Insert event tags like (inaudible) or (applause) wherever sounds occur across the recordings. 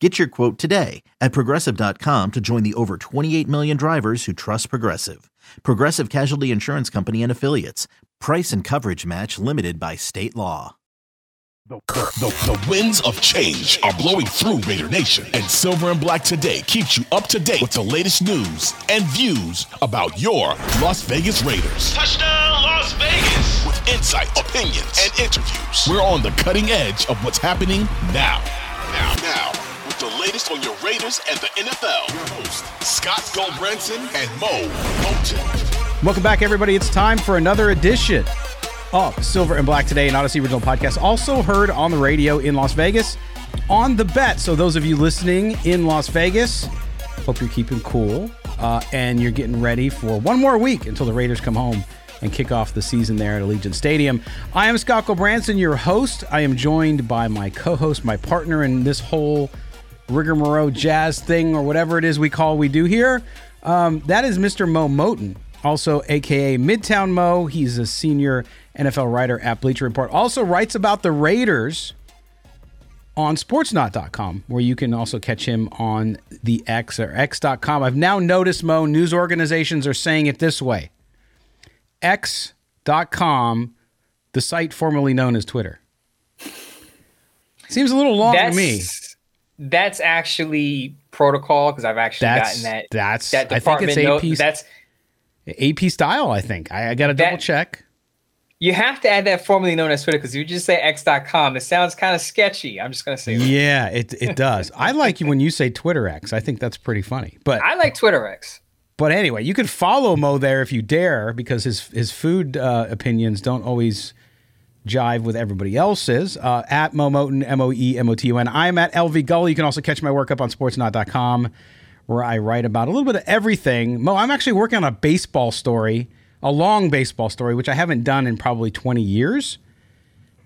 Get your quote today at progressive.com to join the over 28 million drivers who trust Progressive. Progressive Casualty Insurance Company and Affiliates. Price and coverage match limited by state law. The, the, the, winds of change are blowing through Raider Nation, and Silver and Black today keeps you up to date with the latest news and views about your Las Vegas Raiders. Touchdown, Las Vegas! With insight, opinions, and interviews, we're on the cutting edge of what's happening now. Latest on your Raiders and the NFL. Your host, Scott Gulbransen and Moe Moton. Welcome back, everybody. It's time for another edition of Silver and Black Today, an Audacy Original podcast. Also heard on the radio in Las Vegas on the bet. So, those of you listening in Las Vegas, hope you're keeping cool uh, and you're getting ready for one more week until the Raiders come home and kick off the season there at Allegiant Stadium. I am Scott Gulbransen, your host. I am joined by my co host, my partner in this whole rigmarole jazz thing or whatever it is we call we do here. Um, that is Mr. Moe Moton, also aka Midtown Mo. He's a senior NFL writer at Bleacher Report. Also writes about the Raiders on sportsnaut.com, where you can also catch him on the X or X.com. I've now noticed, Mo, news organizations are saying it this way X.com, the site formerly known as Twitter. Seems a little long That's, to me that's actually protocol because I've actually that's, gotten that. That's that department I think it's AP. That's AP style. I think I, I got to double check. You have to add that formerly known as Twitter because you just say X.com, it sounds kind of sketchy. I'm just gonna say. That. Yeah, it it does. I like you when you say Twitter X. I think that's pretty funny. But I like Twitter X. But anyway, you can follow Mo there if you dare because his his food uh, opinions don't always jive with everybody else's. Uh, at Moe Moton, M O E M O T O N. I'm at LV Gully. You can also catch my work up on sportsnaut.com where I write about a little bit of everything. Mo, I'm actually working on a baseball story, a long baseball story, which I haven't done in probably 20 years.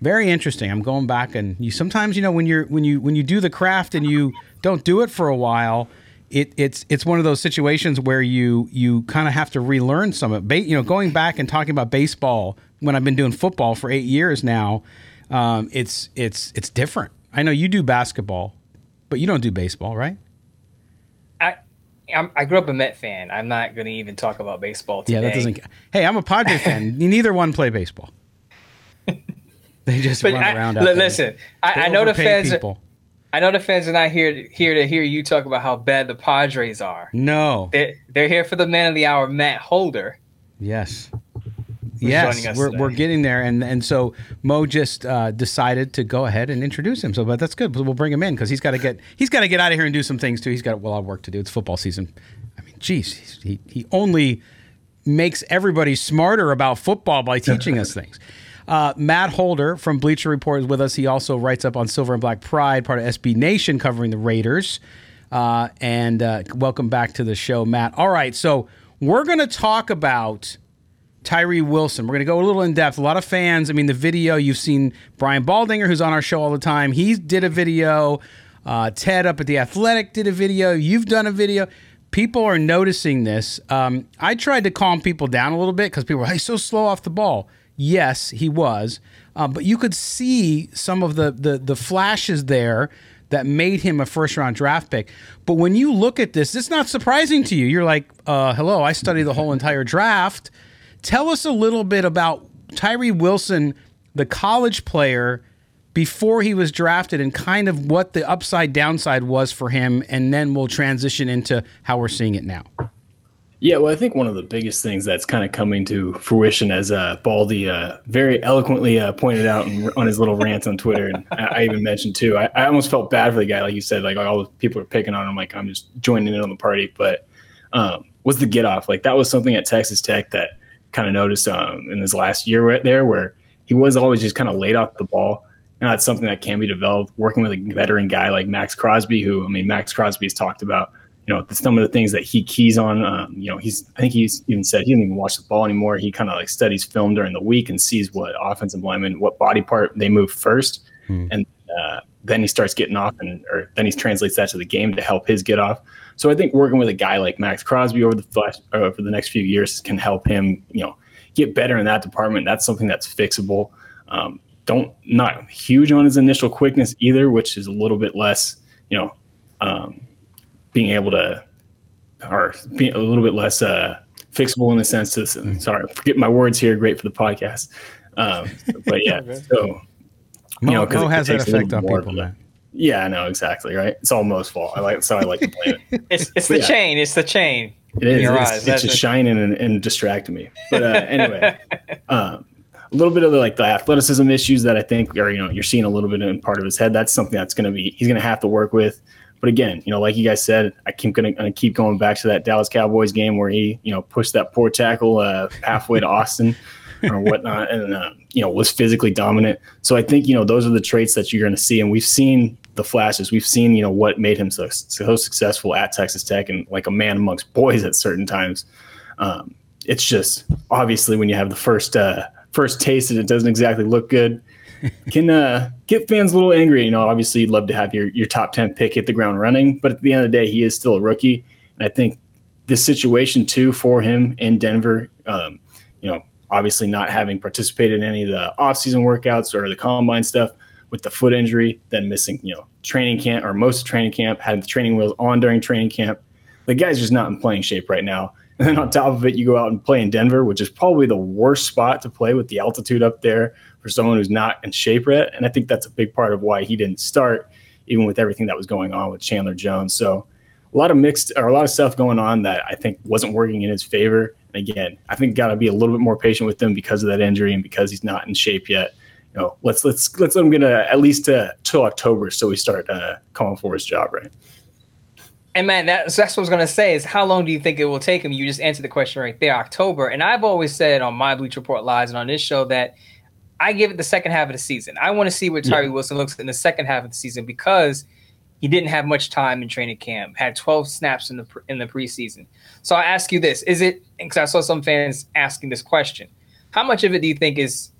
Very interesting. I'm going back and you sometimes, you know, when you're when you when you do the craft and you don't do it for a while, it, it's it's one of those situations where you you kind of have to relearn some of it. You know, going back and talking about baseball when I've been doing football for eight years now, um, it's it's it's different. I know you do basketball, but you don't do baseball, right? I I'm, i grew up a Met fan. I'm not going to even talk about baseball today. Yeah, that doesn't. Hey, I'm a Padre (laughs) fan. Neither one play baseball. (laughs) They just but run I, around. listen, I, I, know the fans. People. Are, I know the fans are not here here to hear you talk about how bad the Padres are. No, they're, they're here for the man of the hour, Matt Holder. Yes yes, we're, we're getting there, and and so Mo just uh, decided to go ahead and introduce him. So, but that's good. We'll bring him in because he's got to get he's got to get out of here and do some things too. He's got a lot of work to do. It's football season. I mean, geez, he he only makes everybody smarter about football by teaching us (laughs) things. Uh, Matt Holder from Bleacher Report is with us. He also writes up on Silver and Black Pride, part of SB Nation, covering the Raiders. Uh, and uh, welcome back to the show, Matt. All right, so we're going to talk about Tyree Wilson. We're going to go a little in depth. A lot of fans. I mean, the video you've seen Brian Baldinger, who's on our show all the time. He did a video. Uh, Ted up at the Athletic did a video. You've done a video. People are noticing this. Um, I tried to calm people down a little bit because people were, hey, so slow off the ball. Yes, he was. Uh, but you could see some of the, the the flashes there that made him a first round draft pick. But when you look at this, it's not surprising to you. You're like, uh, hello, I studied the whole entire draft. Tell us a little bit about Tyree Wilson, the college player, before he was drafted, and kind of what the upside downside was for him. And then we'll transition into how we're seeing it now. Yeah, well, I think one of the biggest things that's kind of coming to fruition, as uh, Baldy uh, very eloquently uh, pointed out in, on his little rant on Twitter, and I, I even mentioned too, I, I, almost felt bad for the guy, like you said, like all the people are picking on him, like I'm just joining in on the party, but um, was the get off. Like that was something at Texas Tech that kind of noticed um, in his last year right there, where he was always just kind of laid off the ball. And that's something that can be developed working with a veteran guy like Maxx Crosby, who I mean, Maxx Crosby's talked about you know, some of the things that he keys on. Um, you know, he's I think he's even said he doesn't even watch the ball anymore. He kind of like studies film during the week and sees what offensive lineman, what body part they move first, hmm. and uh, then he starts getting off, and or then he translates that to the game to help his get off. So I think working with a guy like Maxx Crosby over the flash, over the next few years can help him, you know, get better in that department. That's something that's fixable. Um, don't not huge on his initial quickness either, which is a little bit less, you know. Um, being able to, or being a little bit less uh, fixable in the sense to, mm-hmm. sorry, forget my words here. Great for the podcast. Um, but yeah, (laughs) so, you know, because it has that effect on people, man. Yeah, I know exactly. Right. It's all Mo's fault. I like, so I like to blame it. (laughs) it's it's the yeah. chain. It's the chain. It is. It's, it's just shining and, and, distracting me. But uh, anyway, (laughs) um, a little bit of the, like the athleticism issues that I think are, you know, you're seeing a little bit in part of his head. That's something that's going to be, he's going to have to work with. But again, you know, like you guys said, I keep going to keep going back to that Dallas Cowboys game where he, you know, pushed that poor tackle uh, halfway to Austin (laughs) or whatnot, and uh, you know was physically dominant. So I think you know those are the traits that you're going to see, and we've seen the flashes. We've seen you know what made him so so successful at Texas Tech and like a man amongst boys at certain times. Um, it's just obviously when you have the first uh, first taste and it doesn't exactly look good can uh, get fans a little angry. You know, obviously, you'd love to have your your top ten pick hit the ground running, but at the end of the day, he is still a rookie, and I think this situation too for him in Denver, um, you know, obviously not having participated in any of the offseason workouts or the combine stuff with the foot injury, then missing, you know, training camp or most of training camp, had the training wheels on during training camp. The guy's just not in playing shape right now. And (laughs) then on top of it, you go out and play in Denver, which is probably the worst spot to play with the altitude up there for someone who's not in shape yet. And I think that's a big part of why he didn't start, even with everything that was going on with Chandler Jones. So a lot of mixed or a lot of stuff going on that I think wasn't working in his favor. And again, I think got to be a little bit more patient with him because of that injury and because he's not in shape yet. You know, let's let's let's let him get a, at least uh, till October so we start uh, calling for his job right. And man, that's that's what I was gonna say is how long do you think it will take him? You just answered the question right there, October. And I've always said on my Bleach Report lives and on this show that I give it the second half of the season. I want to see what Tyree yeah. Wilson looks in the second half of the season because he didn't have much time in training camp. Had 12 snaps in the in the preseason. So I ask you this: Is it? Because I saw some fans asking this question. How much of it do you think is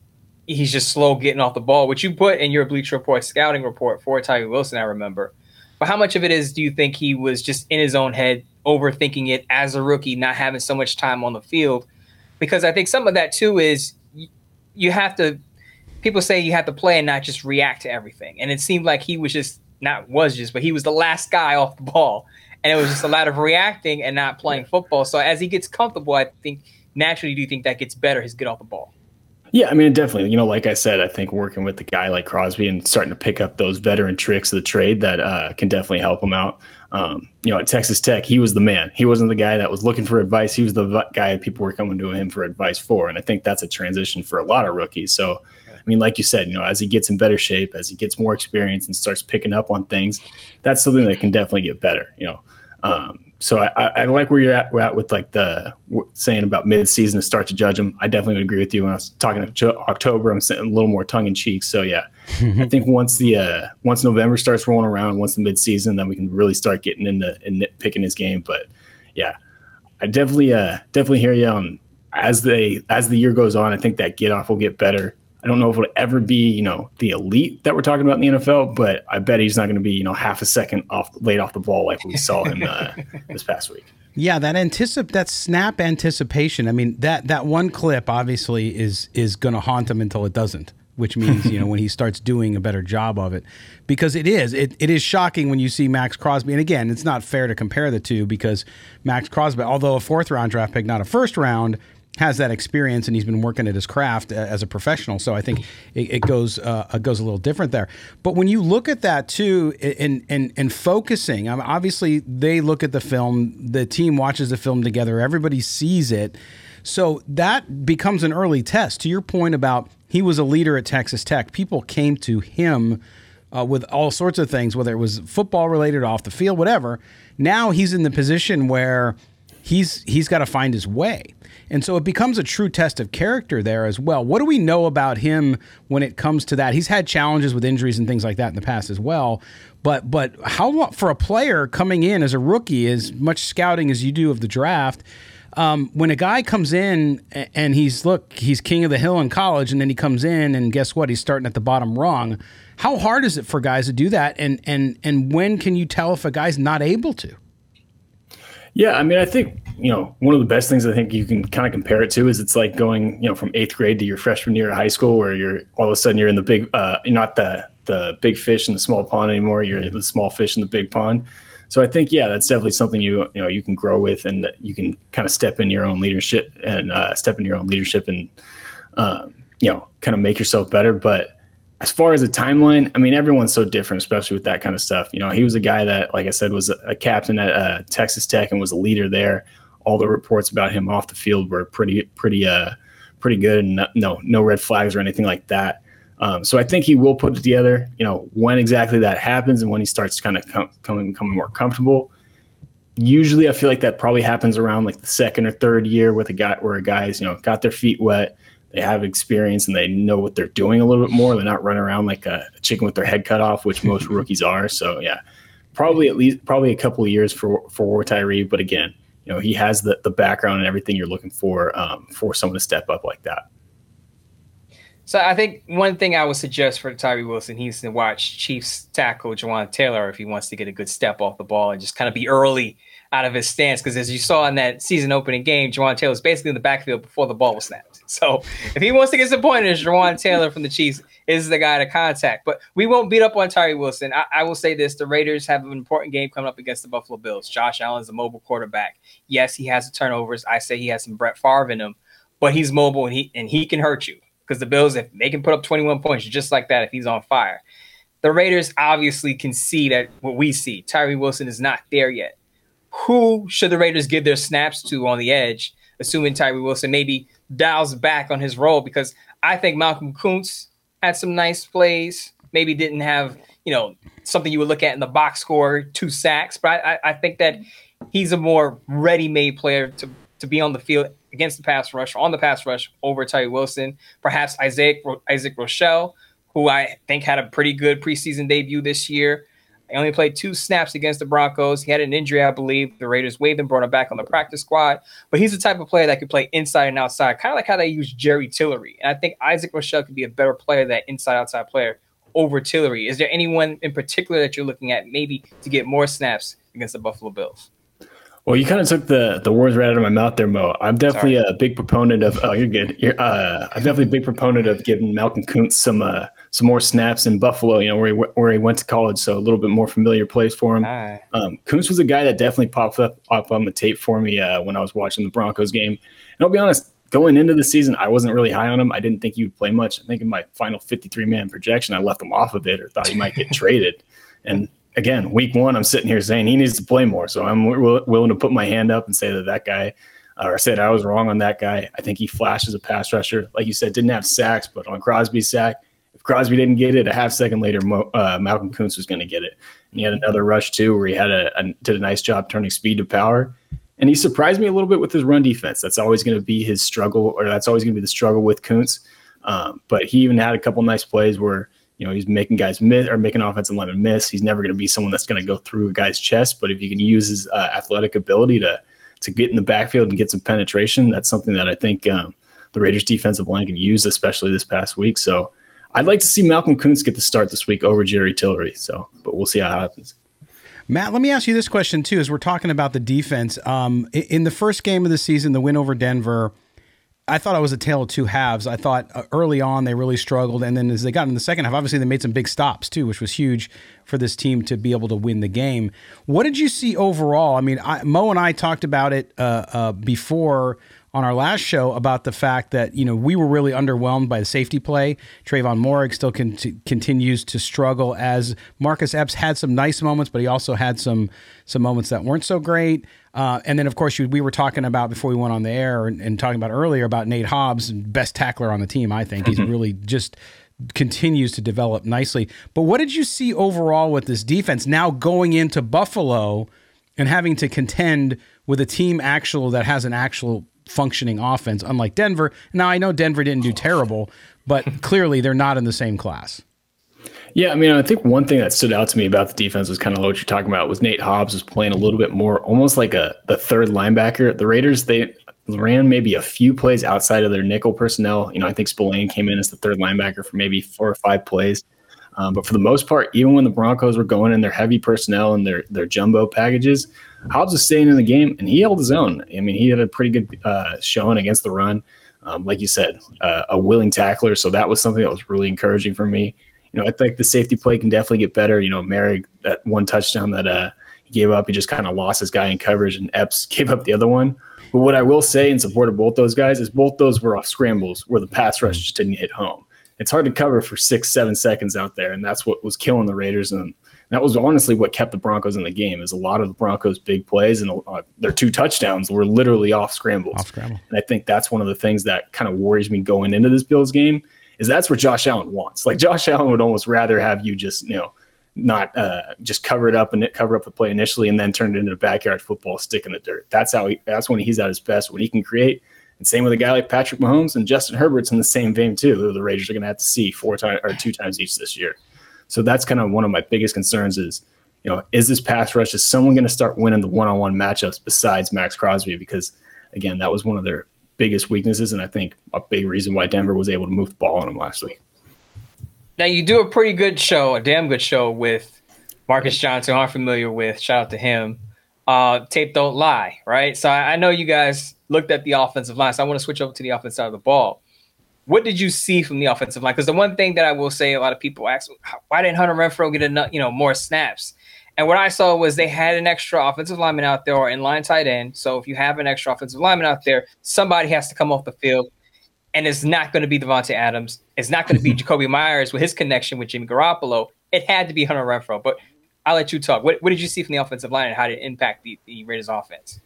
he's just slow getting off the ball? Which you put in your Bleacher Report scouting report for Tyree Wilson, I remember. But how much of it is do you think he was just in his own head, overthinking it as a rookie, not having so much time on the field? Because I think some of that too is you have to. People say you have to play and not just react to everything, and it seemed like he was just not was just, but he was the last guy off the ball, and it was just a lot of reacting and not playing football. So as he gets comfortable, I think naturally, do you think that gets better? His get off the ball. Yeah, I mean, definitely. You know, like I said, I think working with a guy like Crosby and starting to pick up those veteran tricks of the trade that uh, can definitely help him out. Um, you know, at Texas Tech, he was the man. He wasn't the guy that was looking for advice. He was the guy people were coming to him for advice for. And I think that's a transition for a lot of rookies. So, I mean, like you said, you know, as he gets in better shape, as he gets more experience and starts picking up on things, that's something that can definitely get better. You know, um, so I, I, like where you're at, at with like the saying about mid-season to start to judge them. I definitely would agree with you. When I was talking to October, I'm saying a little more tongue in cheek. So yeah, I think (laughs) once the uh, once November starts rolling around, once the mid-season, then we can really start getting into and nitpicking his game. But yeah, I definitely uh, definitely hear you on as they as the year goes on. I think that get off will get better. I don't know if it'll ever be, you know, the elite that we're talking about in the NFL, but I bet he's not going to be, you know, half a second off late off the ball like we saw him uh, (laughs) this past week. Yeah, that anticip that snap anticipation. I mean, that that one clip obviously is is going to haunt him until it doesn't. Which means you know when he starts doing a better job of it, because it is it, it is shocking when you see Maxx Crosby. And again, it's not fair to compare the two because Maxx Crosby, although a fourth round draft pick, not a first round, has that experience and he's been working at his craft uh, as a professional. So I think it, it goes uh, it goes a little different there. But when you look at that too, and and and focusing, I mean, obviously they look at the film, the team watches the film together, everybody sees it. So that becomes an early test. To your point about he was a leader at Texas Tech, people came to him. Uh, with all sorts of things, whether it was football related, off the field, whatever. Now he's in the position where he's he's got to find his way. And so it becomes a true test of character there as well. What do we know about him when it comes to that? He's had challenges with injuries and things like that in the past as well. But but how for a player coming in as a rookie, as much scouting as you do of the draft, um, when a guy comes in and he's look, he's king of the hill in college, and then he comes in and guess what? He's starting at the bottom wrong. How hard is it for guys to do that? And and and when can you tell if a guy's not able to? Yeah, I mean, I think you know one of the best things I think you can kind of compare it to is it's like going you know from eighth grade to your freshman year of high school, where you're all of a sudden you're in the big, uh, you're not the the big fish in the small pond anymore. You're the small fish in the big pond. So I think yeah, that's definitely something you you know you can grow with, and you can kind of step in your own leadership and uh, step in your own leadership and um, you know kind of make yourself better. But as far as the timeline, I mean, everyone's so different, especially with that kind of stuff. You know, he was a guy that, like I said, was a captain at uh, Texas Tech and was a leader there. All the reports about him off the field were pretty, pretty, uh, pretty good, and no, no red flags or anything like that. Um, so I think he will put it together. You know, when exactly that happens and when he starts kind of com- coming, coming more comfortable. Usually, I feel like that probably happens around like the second or third year with a guy where a guy's you know got their feet wet they have experience and they know what they're doing a little bit more. They're not running around like a chicken with their head cut off, which most (laughs) rookies are. So yeah, probably at least probably a couple of years for for Tyree. But again, you know he has the the background and everything you're looking for um, for someone to step up like that. So I think one thing I would suggest for Tyree Wilson, he's to watch Chiefs tackle Jawaan Taylor if he wants to get a good step off the ball and just kind of be early out of his stance. Because as you saw in that season opening game, Jawaan Taylor was basically in the backfield before the ball was snapped. So if he wants to get some pointers, Jawaan Taylor from the Chiefs is the guy to contact. But we won't beat up on Tyree Wilson. I, I, will say this: the Raiders have an important game coming up against the Buffalo Bills. Josh Allen's a mobile quarterback. Yes, he has the turnovers. I say he has some Brett Favre in him, but he's mobile and he and he can hurt you because the Bills, if they can put up 21 points just like that, if he's on fire. The Raiders obviously can see that what we see. Tyree Wilson is not there yet. Who should the Raiders give their snaps to on the edge, assuming Tyree Wilson maybe dials back on his role because I think Malcolm Koonce had some nice plays. Maybe didn't have you know something you would look at in the box score, two sacks, but I, I think that he's a more ready-made player to to be on the field against the pass rush, on the pass rush over Tyree Wilson. Perhaps Isaac Isaac Rochell, who I think had a pretty good preseason debut this year. He only played two snaps against the Broncos. He had an injury, I believe. The Raiders waived him, brought him back on the practice squad. But he's the type of player that could play inside and outside, kind of like how they use Jerry Tillery. And I think Isaac Rochell could be a better player, that inside outside player over Tillery. Is there anyone in particular that you're looking at maybe to get more snaps against the Buffalo Bills? Well, you kind of took the the words right out of my mouth there, Mo. I'm definitely Sorry. a big proponent of. Oh, you're good. You're, uh, I'm definitely a big proponent of giving Malcolm Koonce some uh, some more snaps in Buffalo. You know where he where he went to college, so a little bit more familiar place for him. Right. Um, was a guy that definitely popped up up on the tape for me uh, when I was watching the Broncos game. And I'll be honest, going into the season, I wasn't really high on him. I didn't think he would play much. I think in my final 53 man projection, I left him off of it or thought he might get (laughs) traded. And again, week one, I'm sitting here saying he needs to play more. So I'm w- willing to put my hand up and say that that guy, uh, or said I was wrong on that guy. I think he flashes a pass rusher. Like you said, didn't have sacks, but on Crosby's sack, if Crosby didn't get it, a half second later, Mo, uh, Malcolm Koonce was going to get it. And he had another rush too, where he had a, a, did a nice job turning speed to power. And he surprised me a little bit with his run defense. That's always going to be his struggle, or that's always going to be the struggle with Koonce. Um, but he even had a couple nice plays where you know, he's making guys miss or making offensive linemen miss. He's never going to be someone that's going to go through a guy's chest. But if you can use his uh, athletic ability to to get in the backfield and get some penetration, that's something that I think um, the Raiders defensive line can use, especially this past week. So I'd like to see Malcolm Koonce get the start this week over Jerry Tillery. So, but we'll see how it happens. Matt, let me ask you this question too. As we're talking about the defense, um, in the first game of the season, the win over Denver, I thought it was a tale of two halves. I thought uh, early on they really struggled, and then as they got in the second half, obviously they made some big stops too, which was huge for this team to be able to win the game. What did you see overall? I mean, I, Mo and I talked about it uh, uh, before on our last show about the fact that you know we were really underwhelmed by the safety play. Tre'von Moehrig still con- continues to struggle as Marcus Epps had some nice moments, but he also had some some moments that weren't so great. Uh, and then of course you, we were talking about before we went on the air and, and, talking about earlier about Nate Hobbs, best tackler on the team. I think he's mm-hmm. really just continues to develop nicely. But what did you see overall with this defense now going into Buffalo and having to contend with a team actual that has an actual functioning offense, unlike Denver. Now, I know Denver didn't do terrible, but (laughs) clearly they're not in the same class. Yeah, I mean, I think one thing that stood out to me about the defense was kind of what you're talking about was Nate Hobbs was playing a little bit more, almost like a the third linebacker. The Raiders they ran maybe a few plays outside of their nickel personnel. You know, I think Spillane came in as the third linebacker for maybe four or five plays. Um, but for the most part, even when the Broncos were going in their heavy personnel and their their jumbo packages, Hobbs was staying in the game and he held his own. I mean, he had a pretty good uh, showing against the run. Um, like you said, uh, a willing tackler. So that was something that was really encouraging for me. You know, I think the safety play can definitely get better. You know, Moehrig, that one touchdown that uh, he gave up, he just kind of lost his guy in coverage, and Epps (laughs) gave up the other one. But what I will say in support of both those guys is both those were off scrambles where the pass rush just didn't hit home. It's hard to cover for six, seven seconds out there, and that's what was killing the Raiders. And that was honestly what kept the Broncos in the game. Is a lot of the Broncos' big plays and uh, their two touchdowns were literally off scrambles. Off scramble. And I think that's one of the things that kind of worries me going into this Bills game. Is that's what Josh Allen wants. Like Josh Allen would almost rather have you just you know not uh, just cover it up and cover up the play initially and then turn it into a backyard football stick in the dirt. That's how he, that's when he's at his best when he can create. And same with a guy like Patrick Mahomes and Justin Herbert's in the same vein too. The Raiders are going to have to see four times or two times each this year. So that's kind of one of my biggest concerns is, you know, is this pass rush, is someone going to start winning the one on one matchups besides Maxx Crosby? Because again, that was one of their biggest weaknesses. And I think a big reason why Denver was able to move the ball on them last week. Now, you do a pretty good show, a damn good show with Marcus Johnson, I'm familiar with. Shout out to him. Uh, tape don't lie, right? So I, I know you guys looked at the offensive line. So I want to switch over to the offensive side of the ball what did you see from the offensive line? Because the one thing that I will say, a lot of people ask, why didn't Hunter Renfrow get enough, you know, more snaps? And what I saw was they had an extra offensive lineman out there or inline tight end. So if you have an extra offensive lineman out there, somebody has to come off the field. And it's not going to be Davante Adams. It's not going to be mm-hmm. Jakobi Meyers with his connection with Jimmy Garoppolo. It had to be Hunter Renfrow. But I'll let you talk. What, what did you see from the offensive line and how did it impact the, the Raiders offense?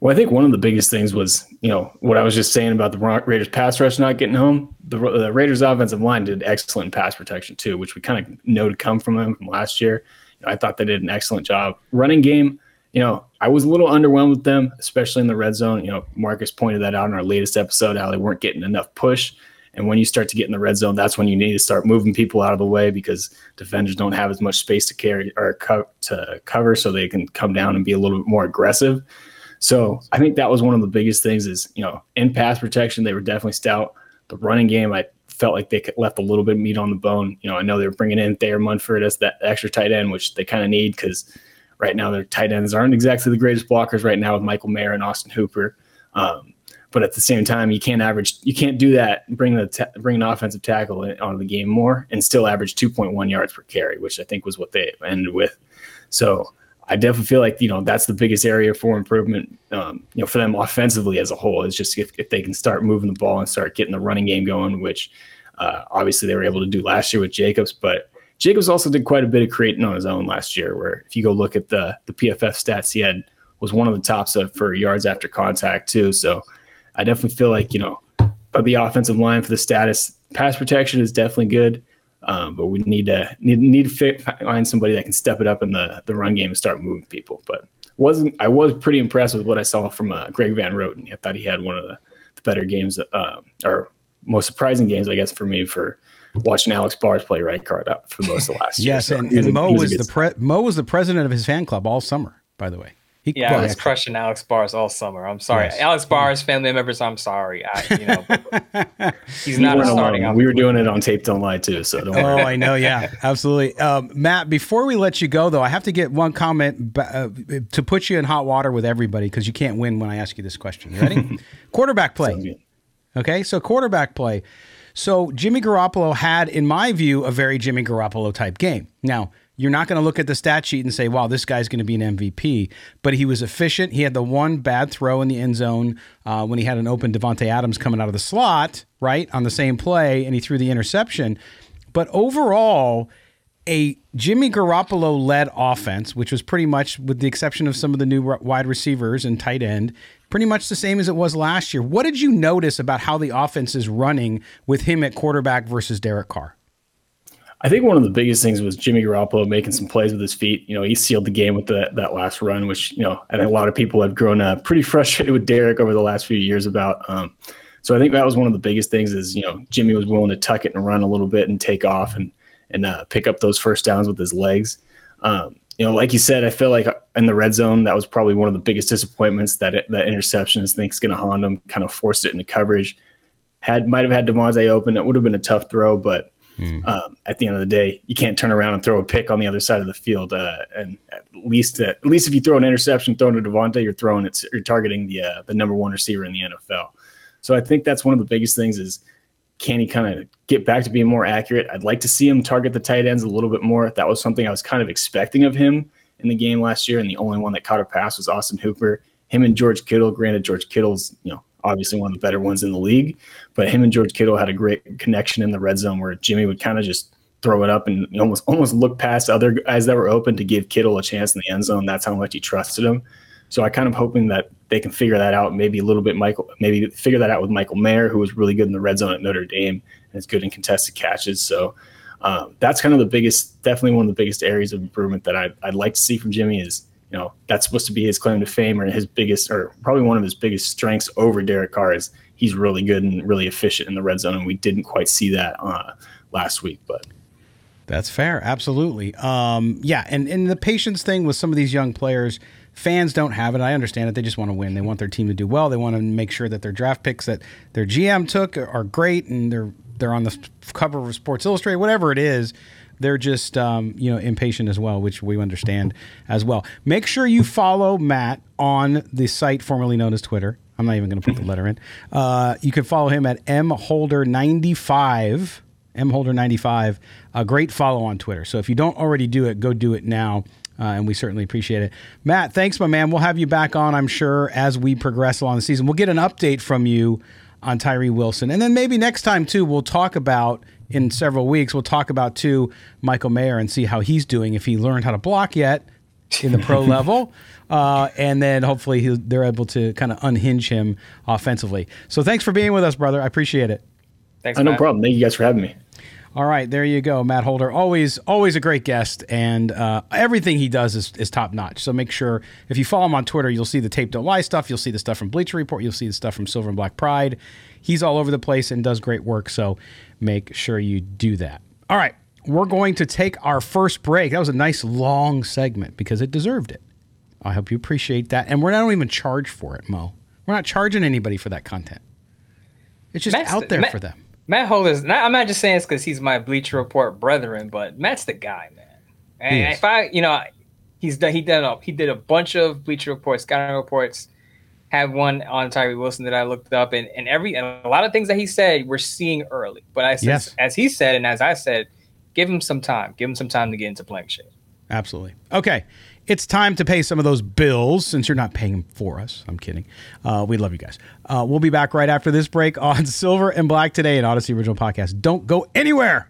Well, I think one of the biggest things was, you know, what I was just saying about the Raiders pass rush not getting home. The, the Raiders offensive line did excellent pass protection too, which we kind of know to come from them from last year. You know, I thought they did an excellent job. Running game, you know, I was a little underwhelmed with them, especially in the red zone. You know, Marcus pointed that out in our latest episode how they weren't getting enough push. And when you start to get in the red zone, that's when you need to start moving people out of the way because defenders don't have as much space to carry or co- to cover, so they can come down and be a little bit more aggressive. So I think that was one of the biggest things is, you know, in pass protection, they were definitely stout. The running game, I felt like they left a little bit of meat on the bone. You know, I know they were bringing in Thayer Munford as that extra tight end, which they kind of need because right now their tight ends aren't exactly the greatest blockers right now with Michael Mayer and Austin Hooper. Um, but at the same time, you can't average, you can't do that. Bring the ta- bring an offensive tackle onto the game more and still average 2.1 yards per carry, which I think was what they ended with. So I definitely feel like you know that's the biggest area for improvement. Um, you know, for them offensively as a whole is just if, if they can start moving the ball and start getting the running game going, which uh, obviously they were able to do last year with Jacobs, but Jacobs also did quite a bit of creating on his own last year. Where if you go look at the the PFF stats, he had was one of the tops for yards after contact too. So I definitely feel like you know, but the offensive line for the status pass protection is definitely good. Um, but we need to need, need to fit, find somebody that can step it up in the, the run game and start moving people. But wasn't I was pretty impressed with what I saw from uh, Greg Van Roten. I thought he had one of the, the better games, uh, or most surprising games, I guess, for me for watching Alex Bars play right guard up for most of the last (laughs) year. Yes, so and, and Mo was, was the pre- Mo was the president of his fan club all summer. By the way, he He, yeah, I was crushing Alex Bars all summer. I'm sorry, yes. Alex Bars family members. I'm sorry. I, you know, (laughs) he's not starting. Out we were doing it on tape don't lie too. So don't oh, I know. Yeah, (laughs) absolutely. Um, Matt, before we let you go, though, I have to get one comment uh, to put you in hot water with everybody because you can't win when I ask you this question. You ready? (laughs) quarterback play. Okay, so quarterback play. So Jimmy Garoppolo had, in my view, a very Jimmy Garoppolo type game. Now you're not going to look at the stat sheet and say, wow, this guy's going to be an MVP. But he was efficient. He had the one bad throw in the end zone uh, when he had an open Davante Adams coming out of the slot, right, on the same play, and he threw the interception. But overall, a Jimmy Garoppolo led offense, which was pretty much, with the exception of some of the new wide receivers and tight end, pretty much the same as it was last year. What did you notice about how the offense is running with him at quarterback versus Derek Carr? I think one of the biggest things was Jimmy Garoppolo making some plays with his feet. You know, he sealed the game with the, that last run, which you know I think a lot of people have grown up pretty (laughs) frustrated with Derek over the last few years about. Um, so I think that was one of the biggest things is you know Jimmy was willing to tuck it and run a little bit and take off and and uh, pick up those first downs with his legs. Um, you know, like you said, I feel like in the red zone that was probably one of the biggest disappointments that it, that interception is think going to haunt him. Kind of forced it into coverage. Had might have had Davante open. It would have been a tough throw, but Mm. Um, at the end of the day, you can't turn around and throw a pick on the other side of the field. Uh, and at least, at least if you throw an interception, throwing to Davante, you're throwing it, you're targeting the uh, the number one receiver in the NFL. So I think that's one of the biggest things is can he kind of get back to being more accurate? I'd like to see him target the tight ends a little bit more. That was something I was kind of expecting of him in the game last year, and the only one that caught a pass was Austin Hooper. Him and George Kittle. Granted, George Kittle's you know obviously one of the better ones in the league. But him and George Kittle had a great connection in the red zone where Jimmy would kind of just throw it up and almost almost look past other guys that were open to give Kittle a chance in the end zone. That's how much he trusted him. So I kind of hoping that they can figure that out. Maybe a little bit Michael, maybe figure that out with Michael Mayer, who was really good in the red zone at Notre Dame and is good in contested catches. So um, that's kind of the biggest, definitely one of the biggest areas of improvement that I'd, I'd like to see from Jimmy is you know that's supposed to be his claim to fame or his biggest or probably one of his biggest strengths over Derek Carr is he's really good and really efficient in the red zone and we didn't quite see that uh, last week but. That's fair. Absolutely. Um, yeah and and the patience thing with some of these young players fans don't have it. I understand it. They just want to win. They want their team to do well. They want to make sure that their draft picks that their gm took are great and they're they're on the cover of sports illustrated whatever it is they're just um, you know impatient as well, which we understand as well. Make sure you follow Matt on the site formerly known as Twitter. I'm not even going to put the letter in. Uh, you can follow him at mholder95. mholder95. A great follow on Twitter. So if you don't already do it, go do it now. Uh, and we certainly appreciate it. Matt, thanks, my man. We'll have you back on, I'm sure, as we progress along the season. We'll get an update from you on Tyree Wilson. And then maybe next time, too, we'll talk about in several weeks, we'll talk about too Michael Mayer and see how he's doing if he learned how to block yet (laughs) in the pro (laughs) level, uh, and then hopefully they're able to kind of unhinge him offensively. So thanks for being with us, brother. I appreciate it. Thanks. Oh, no problem. Thank you guys for having me. All right, there you go, Matt Holder. Always, always a great guest, and uh, everything he does is, is top notch. So make sure if you follow him on Twitter, you'll see the tape don't lie stuff. You'll see the stuff from Bleacher Report. You'll see the stuff from Silver and Black Pride. He's all over the place and does great work. So make sure you do that. All right, we're going to take our first break. That was a nice long segment because it deserved it. I hope you appreciate that. And we're not even charged for it, Mo. We're not charging anybody for that content. It's just Matt's out there the, for them. Matt Holder's not, I'm not just saying it's because he's my Bleacher Report brethren, but Matt's the guy, man. And if I, you know, he's done, he did a, he did a bunch of Bleacher Reports, scouting reports have one on Tyree Wilson that I looked up, and, and every and a lot of things that he said we're seeing early. But I said, yes. as he said, and as I said, give him some time. Give him some time to get into playing shape. Absolutely. Okay. It's time to pay some of those bills since you're not paying for us. I'm kidding. Uh, we love you guys. Uh, we'll be back right after this break on (laughs) Silver and Black today, an Audacy Original Podcast. Don't go anywhere.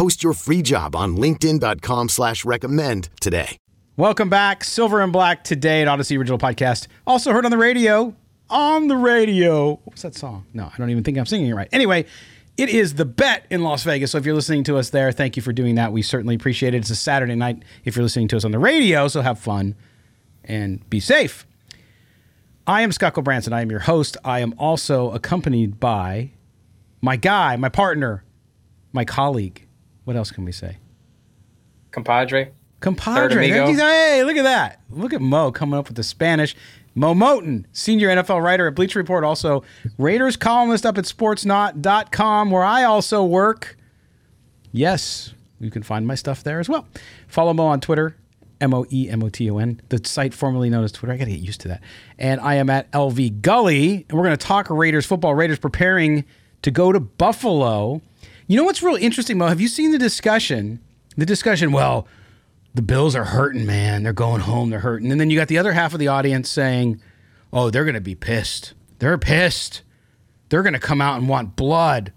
Post your free job on LinkedIn.com slash recommend today. Welcome back. Silver and Black today at Audacy Original Podcast. Also heard on the radio. On the radio. What's that song? No, I don't even think I'm singing it right. Anyway, it is the bet in Las Vegas. So if you're listening to us there, thank you for doing that. We certainly appreciate it. It's a Saturday night if you're listening to us on the radio. So have fun and be safe. I am Scott Branson. I am your host. I am also accompanied by my guy, my partner, my colleague. What else can we say? Compadre. Compadre. Hey, look at that. Look at Mo coming up with the Spanish. Moe Moton, senior NFL writer at Bleacher Report, also Raiders columnist up at sportsnaut.com, where I also work. Yes, you can find my stuff there as well. Follow Mo on Twitter, M O E M O T O N, the site formerly known as Twitter. I got to get used to that. And I am at LV Gully, and we're going to talk Raiders football. Raiders preparing to go to Buffalo. You know what's really interesting, Mo? Have you seen the discussion? The discussion, well, the Bills are hurting, man. They're going home. They're hurting. And then you got the other half of the audience saying, oh, they're going to be pissed. They're pissed. They're going to come out and want blood.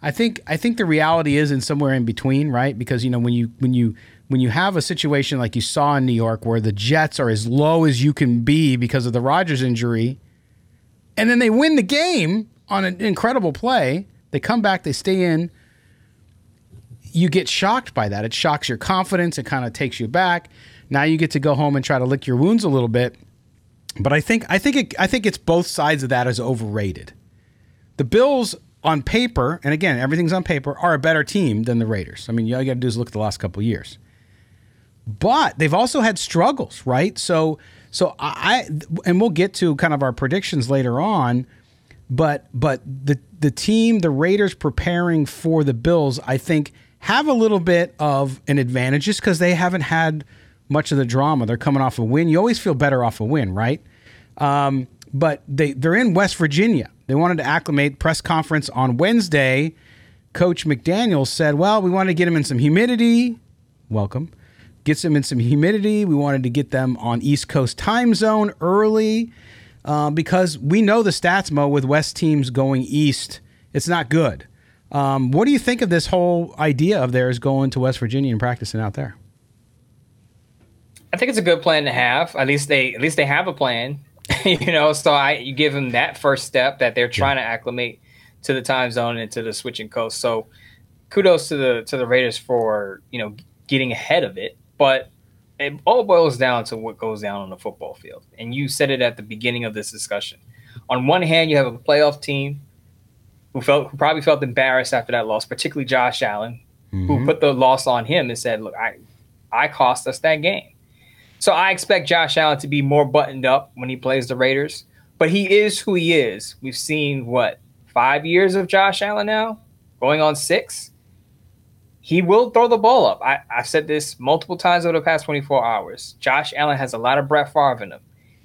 I think I think the reality is in somewhere in between, right? Because you know when you when you when you have a situation like you saw in New York where the Jets are as low as you can be because of the Rodgers injury, and then they win the game on an incredible play, they come back, they stay in, you get shocked by that. It shocks your confidence. It kind of takes you back. Now you get to go home and try to lick your wounds a little bit. But I think I think it, I think it's both sides of that is overrated. The Bills on paper, and again, everything's on paper, are a better team than the Raiders. I mean, all you got to do is look at the last couple years. But they've also had struggles, right? So so I and we'll get to kind of our predictions later on, but but the the team, the Raiders preparing for the Bills, I think have a little bit of an advantage just because they haven't had much of the drama. They're coming off a win. You always feel better off a win, right? Um, but they they're in West Virginia. They wanted to acclimate. Press conference on Wednesday. Coach McDaniel said, "Well, we wanted to get him in some humidity. Welcome. Gets them in some humidity. We wanted to get them on East Coast time zone early uh, because we know the stats, Mo, with West teams going east. It's not good." Um, what do you think of this whole idea of theirs going to West Virginia and practicing out there? I think it's a good plan to have. At least they at least they have a plan. (laughs) you know, so I you give them that first step that they're trying yeah. to acclimate to the time zone and to the switching coast. So kudos to the to the Raiders for, you know, getting ahead of it. But it all boils down to what goes down on the football field. And you said it at the beginning of this discussion. On one hand, you have a playoff team who felt who probably felt embarrassed after that loss, particularly Josh Allen, mm-hmm. who put the loss on him and said, "Look, I I cost us that game." So I expect Josh Allen to be more buttoned up when he plays the Raiders, but he is who he is. We've seen what five years of Josh Allen now, going on six. He will throw the ball up. I, I've said this multiple times over the past 24 hours. Josh Allen has a lot of Brett Favre in him.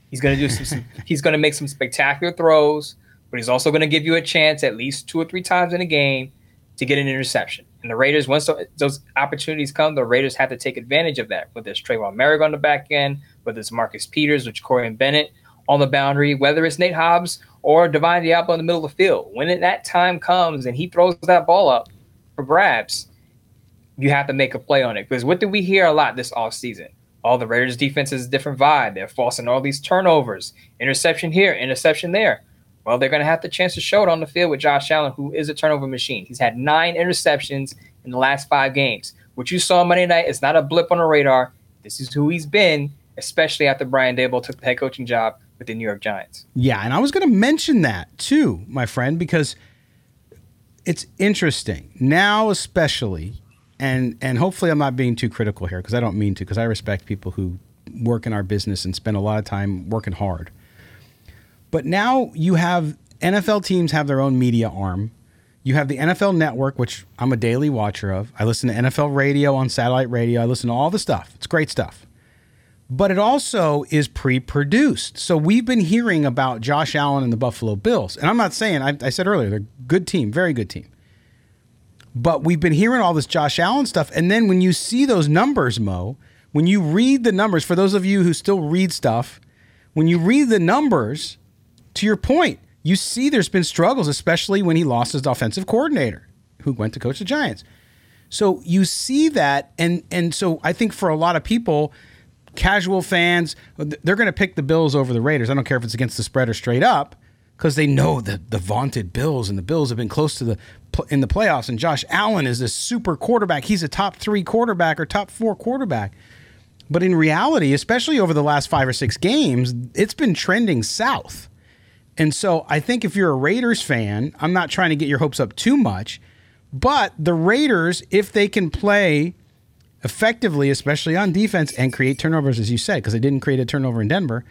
He's going to do some, some (laughs) he's going to make some spectacular throws but he's also going to give you a chance at least two or three times in a game to get an interception. And the Raiders, once those opportunities come, the Raiders have to take advantage of that. Whether it's Tre'von Moehrig on the back end, whether it's Marcus Peters or Jakorian Bennett on the boundary, whether it's Nate Hobbs or Divine Deablo in the middle of the field. When that time comes and he throws that ball up for grabs, you have to make a play on it. Because what did we hear a lot this off season? All the Raiders defense is a different vibe. They're forcing all these turnovers, interception here, interception there. Well, they're going to have the chance to show it on the field with Josh Allen, who is a turnover machine. He's had nine interceptions in the last five games. What you saw Monday night is not a blip on the radar. This is who he's been, especially after Brian Daboll took the head coaching job with the New York Giants. Yeah, and I was going to mention that too, my friend, because it's interesting now, especially, and and hopefully I'm not being too critical here because I don't mean to, because I respect people who work in our business and spend a lot of time working hard. But now you have NFL teams have their own media arm. You have the NFL Network, which I'm a daily watcher of. I listen to NFL radio on satellite radio. I listen to all the stuff. It's great stuff but it also is pre-produced. So we've been hearing about Josh Allen and the Buffalo Bills, and I'm not saying I, I, said earlier they're a good team, very good team. But we've been hearing all this Josh Allen stuff, and then when you see those numbers, Mo, when you read the numbers, for those of you who still read stuff, when you read the numbers, to your point, you see there's been struggles, especially when he lost his offensive coordinator, who went to coach the Giants. So you see that, and and so I think for a lot of people casual fans, they're going to pick the Bills over the Raiders. I don't care if it's against the spread or straight up because they know the the vaunted Bills and the Bills have been close to the in the playoffs. And Josh Allen is this super quarterback. He's a top three quarterback or top four quarterback. But in reality, especially over the last five or six games, it's been trending south. And so I think if you're a Raiders fan, I'm not trying to get your hopes up too much, but the Raiders, if they can play effectively, especially on defense, and create turnovers, as you said, because they didn't create a turnover in Denver.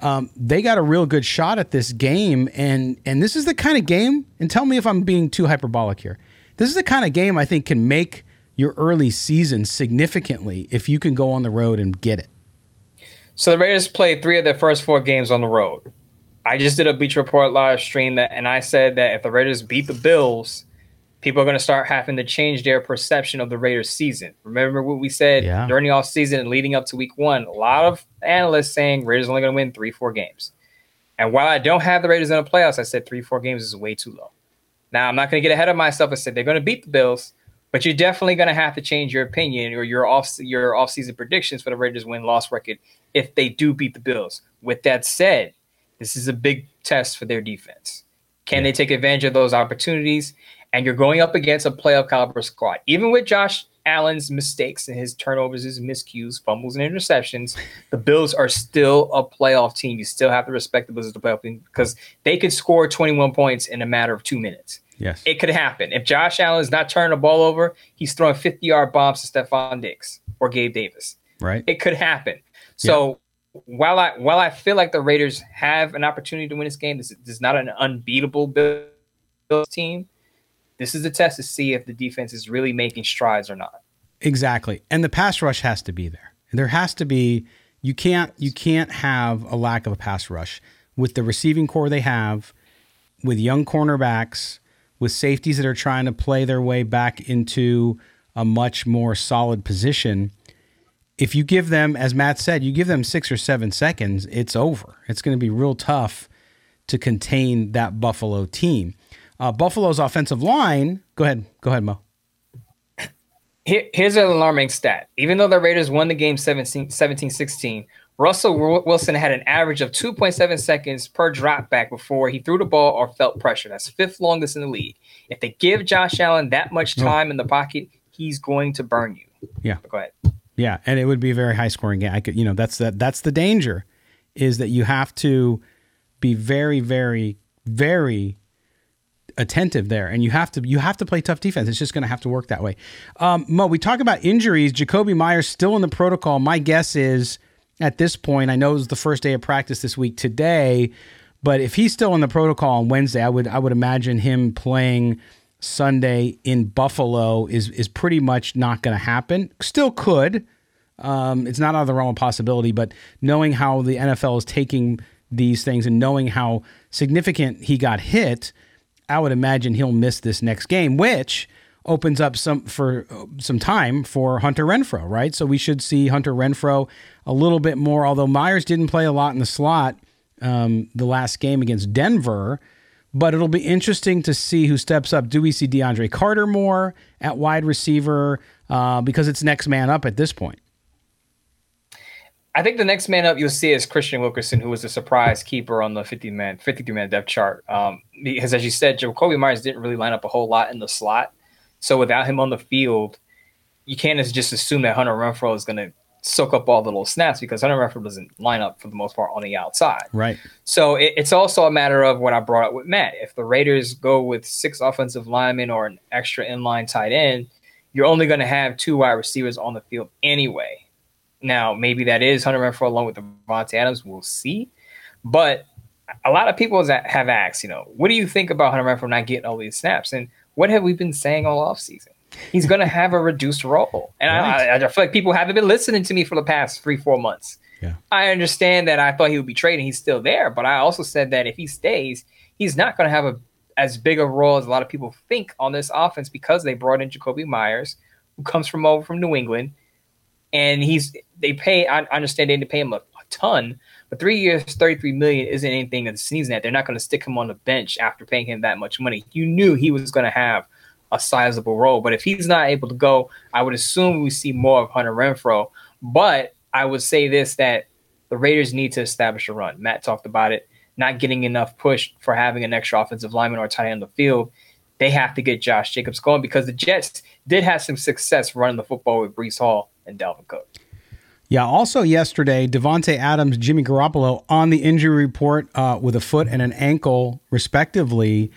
Um, they got a real good shot at this game, and and this is the kind of game. And tell me if I'm being too hyperbolic here. This is the kind of game I think can make your early season significantly if you can go on the road and get it. So the Raiders played three of their first four games on the road. I just did a Bleacher Report live stream that, and I said that if the Raiders beat the Bills, people are going to start having to change their perception of the Raiders season. Remember what we said yeah. during the offseason and leading up to week one? A lot of analysts saying Raiders are only going to win three, four games. And while I don't have the Raiders in the playoffs, I said three, four games is way too low. Now, I'm not going to get ahead of myself and say they're going to beat the Bills, but you're definitely going to have to change your opinion or your off your offseason predictions for the Raiders win loss record if they do beat the Bills. With that said, this is a big test for their defense. Can yeah. they take advantage of those opportunities? And you're going up against a playoff caliber squad. Even with Josh Allen's mistakes and his turnovers, his miscues, fumbles, and interceptions, the Bills are still a playoff team. You still have to respect the Bills as a playoff team because they could score 21 points in a matter of two minutes. Yes. It could happen. If Josh Allen is not turning the ball over, he's throwing 50 yard bombs to Stefon Diggs or Gabe Davis. Right. It could happen. So yeah. while I while I feel like the Raiders have an opportunity to win this game, this, this is not an unbeatable Bills team this is a test to see if the defense is really making strides or not. Exactly. And the pass rush has to be there. There has to be you can't you can't have a lack of a pass rush with the receiving core they have, with young cornerbacks, with safeties that are trying to play their way back into a much more solid position. If you give them, as Matt said, you give them six or seven seconds, it's over. It's going to be real tough to contain that Buffalo team. Uh, Buffalo's offensive line. Go ahead. Go ahead, Mo. here's an alarming stat. Even though the Raiders won the game 17 16, Russell Wilson had an average of 2.7 seconds per drop back before he threw the ball or felt pressure. That's fifth longest in the league. If they give Josh Allen that much time in the pocket, he's going to burn you. Yeah. But go ahead. Yeah, and it would be a very high scoring game. I could, you know, that's that that's the danger is that you have to be very very very attentive there, and you have to you have to play tough defense. It's just going to have to work that way. Um, Mo, we talk about injuries. Jakobi Meyers still in the protocol. My guess is at this point, I know it was the first day of practice this week today, but if he's still in the protocol on Wednesday, I would I would imagine him playing Sunday in Buffalo is is pretty much not going to happen. Still could. Um, it's not out of the realm of possibility, but knowing how the NFL is taking these things and knowing how significant he got hit, I would imagine he'll miss this next game, which opens up some for some time for Hunter Renfrow, right? So we should see Hunter Renfrow a little bit more. Although Meyers didn't play a lot in the slot um, the last game against Denver, but it'll be interesting to see who steps up. Do we see DeAndre Carter more at wide receiver uh, because it's next man up at this point? I think the next man up you'll see is Kristian Wilkerson, who was a surprise keeper on the 50 man, 53 man depth chart. Um, because as you said, Jakobi Meyers didn't really line up a whole lot in the slot. So without him on the field, you can't just assume that Hunter Renfrow is going to soak up all the little snaps because Hunter Renfrow doesn't line up for the most part on the outside. Right. So it, it's also a matter of what I brought up with Matt. If the Raiders go with six offensive linemen or an extra inline tight end, you're only going to have two wide receivers on the field anyway. Now, maybe that is Hunter Renfrow along with Davante Adams. We'll see. But a lot of people that have asked, you know, what do you think about Hunter Renfrow not getting all these snaps? And what have we been saying all offseason? He's going (laughs) to have a reduced role. And right. I, I, feel like people haven't been listening to me for the past three, four months. Yeah. I understand that I thought he would be traded. He's still there. But I also said that if he stays, he's not going to have a as big a role as a lot of people think on this offense because they brought in Jakobi Meyers, who comes from over from New England. And he's they pay I understand they need to pay him a, a ton, but three years, 33 million isn't anything to sneeze at. They're not going to stick him on the bench after paying him that much money. You knew he was going to have a sizable role. But if he's not able to go, I would assume we see more of Hunter Renfrow. But I would say this that the Raiders need to establish a run. Matt talked about it, not getting enough push for having an extra offensive lineman or tight end on the field. They have to get Josh Jacobs going because the Jets did have some success running the football with Breece Hall and Dalvin Cook. Yeah. Also, yesterday, Davante Adams, Jimmy Garoppolo on the injury report uh, with a foot and an ankle, respectively,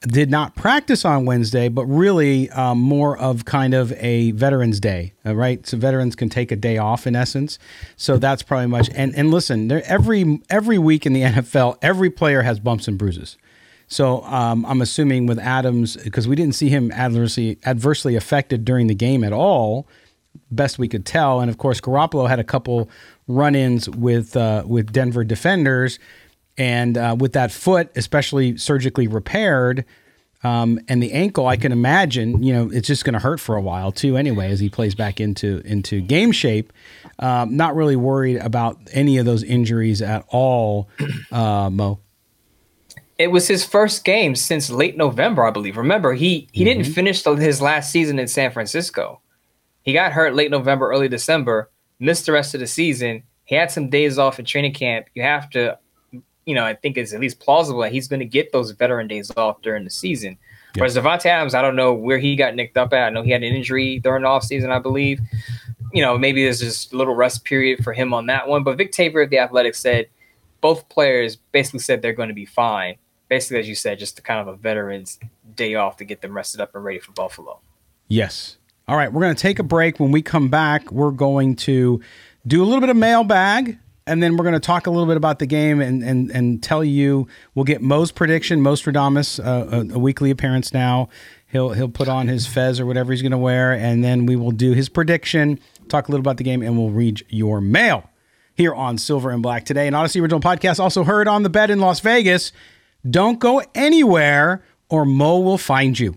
did not practice on Wednesday, but really um, more of kind of a Veterans Day, right? So veterans can take a day off in essence. So that's probably much. And and listen, there, every every week in the (laughs) NFL, every player has bumps and bruises. So um, I'm assuming with Adams, because we didn't see him adversely adversely affected during the game at all best we could tell. And of course, Garoppolo had a couple run-ins with uh, with Denver defenders, and uh, with that foot, especially surgically repaired, um, and the ankle, I can imagine, you know, it's just going to hurt for a while too. Anyway, as he plays back into into game shape, um, not really worried about any of those injuries at all, uh, Mo. It was his first game since late November, I believe. Remember, he he mm-hmm. didn't finish the, his last season in San Francisco. He got hurt late November, early December, missed the rest of the season. He had some days off in training camp. You have to, you know, I think it's at least plausible that he's going to get those veteran days off during the season. Yeah. Whereas Davante Adams, I don't know where he got nicked up at. I know he had an injury during the offseason, I believe. You know, maybe there's just a little rest period for him on that one. But Vic Tafur of the Athletics said both players basically said they're going to be fine. Basically, as you said, just kind of a veteran's day off to get them rested up and ready for Buffalo. Yes, all right, we're going to take a break. When we come back, we're going to do a little bit of mailbag, and then we're going to talk a little bit about the game and and and tell you. We'll get Mo's prediction. Moestradamus, uh, a, a weekly appearance now. He'll he'll put on his fez or whatever he's going to wear, and then we will do his prediction. Talk a little about the game, and we'll read your mail here on Silver and Black today. An Audacy original podcast, also heard on the bed in Las Vegas. Don't go anywhere, or Mo will find you.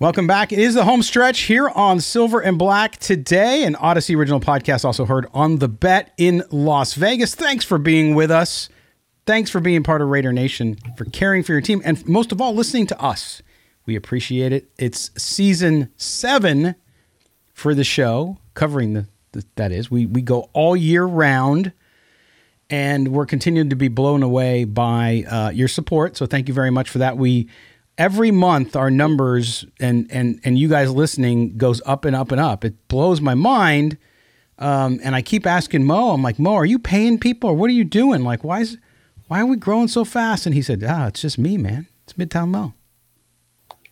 Welcome back. It is the home stretch here on Silver and Black today, an Audacy original podcast also heard on the bet in Las Vegas. Thanks for being with us. Thanks for being part of Raider Nation, for caring for your team, and most of all, listening to us. We appreciate it. It's season seven for the show, covering the, the that is. We we go all year round, and we're continuing to be blown away by uh, your support. So thank you very much for that. We every month our numbers and and and you guys listening goes up and up and up. It blows my mind. Um, and I keep asking Mo, I'm like, Mo, are you paying people or what are you doing? Like, why is why are we growing so fast? And he said, Ah, it's just me, man. It's Midtown Mo.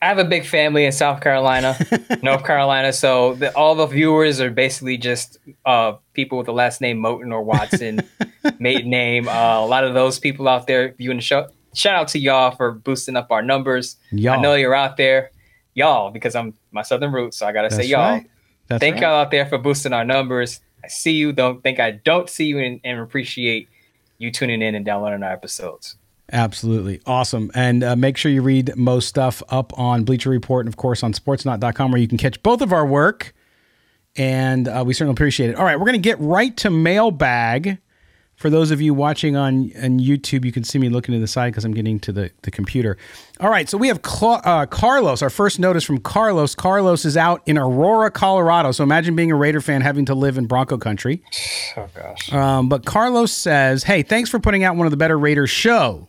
I have a big family in South Carolina, (laughs) North Carolina, so the, all the viewers are basically just uh, people with the last name Moton or Watson, (laughs) maiden name. Uh, a lot of those people out there viewing the show. Shout out to y'all for boosting up our numbers. Y'all. I know you're out there, y'all, because I'm my Southern roots, so I gotta say That's y'all. right. That's Thank right. y'all out there for boosting our numbers. I see you. Don't think I don't see you, and, and appreciate you tuning in and downloading our episodes. Absolutely. Awesome. And uh, make sure you read most stuff up on Bleacher Report and, of course, on sportsnaut.com where you can catch both of our work. And uh, we certainly appreciate it. All right, we're going to get right to mailbag. For those of you watching on, on YouTube, you can see me looking to the side because I'm getting to the, the computer. All right, so we have Cla- uh, Carlos. Our first notice from Carlos. Carlos is out in Aurora, Colorado. So imagine being a Raider fan having to live in Bronco country. (sighs) Oh gosh. Um, but Carlos says, "Hey, thanks for putting out one of the better Raiders show.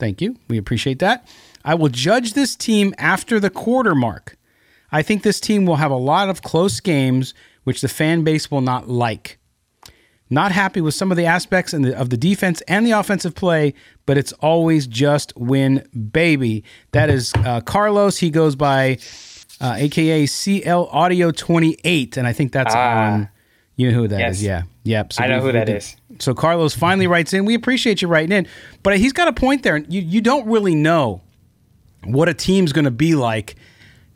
Thank you. We appreciate that. I will judge this team after the quarter mark. I think this team will have a lot of close games, which the fan base will not like. Not happy with some of the aspects in the, of the defense and the offensive play, but it's always just win, baby. That is uh, Carlos. He goes by uh, AKA CL Audio 28, and I think that's Ah. on. You know who that is? Yes. Yeah. Yep. I know we- who that did- is. So Carlos finally writes in. We appreciate you writing in, but he's got a point there. You you don't really know what a team's going to be like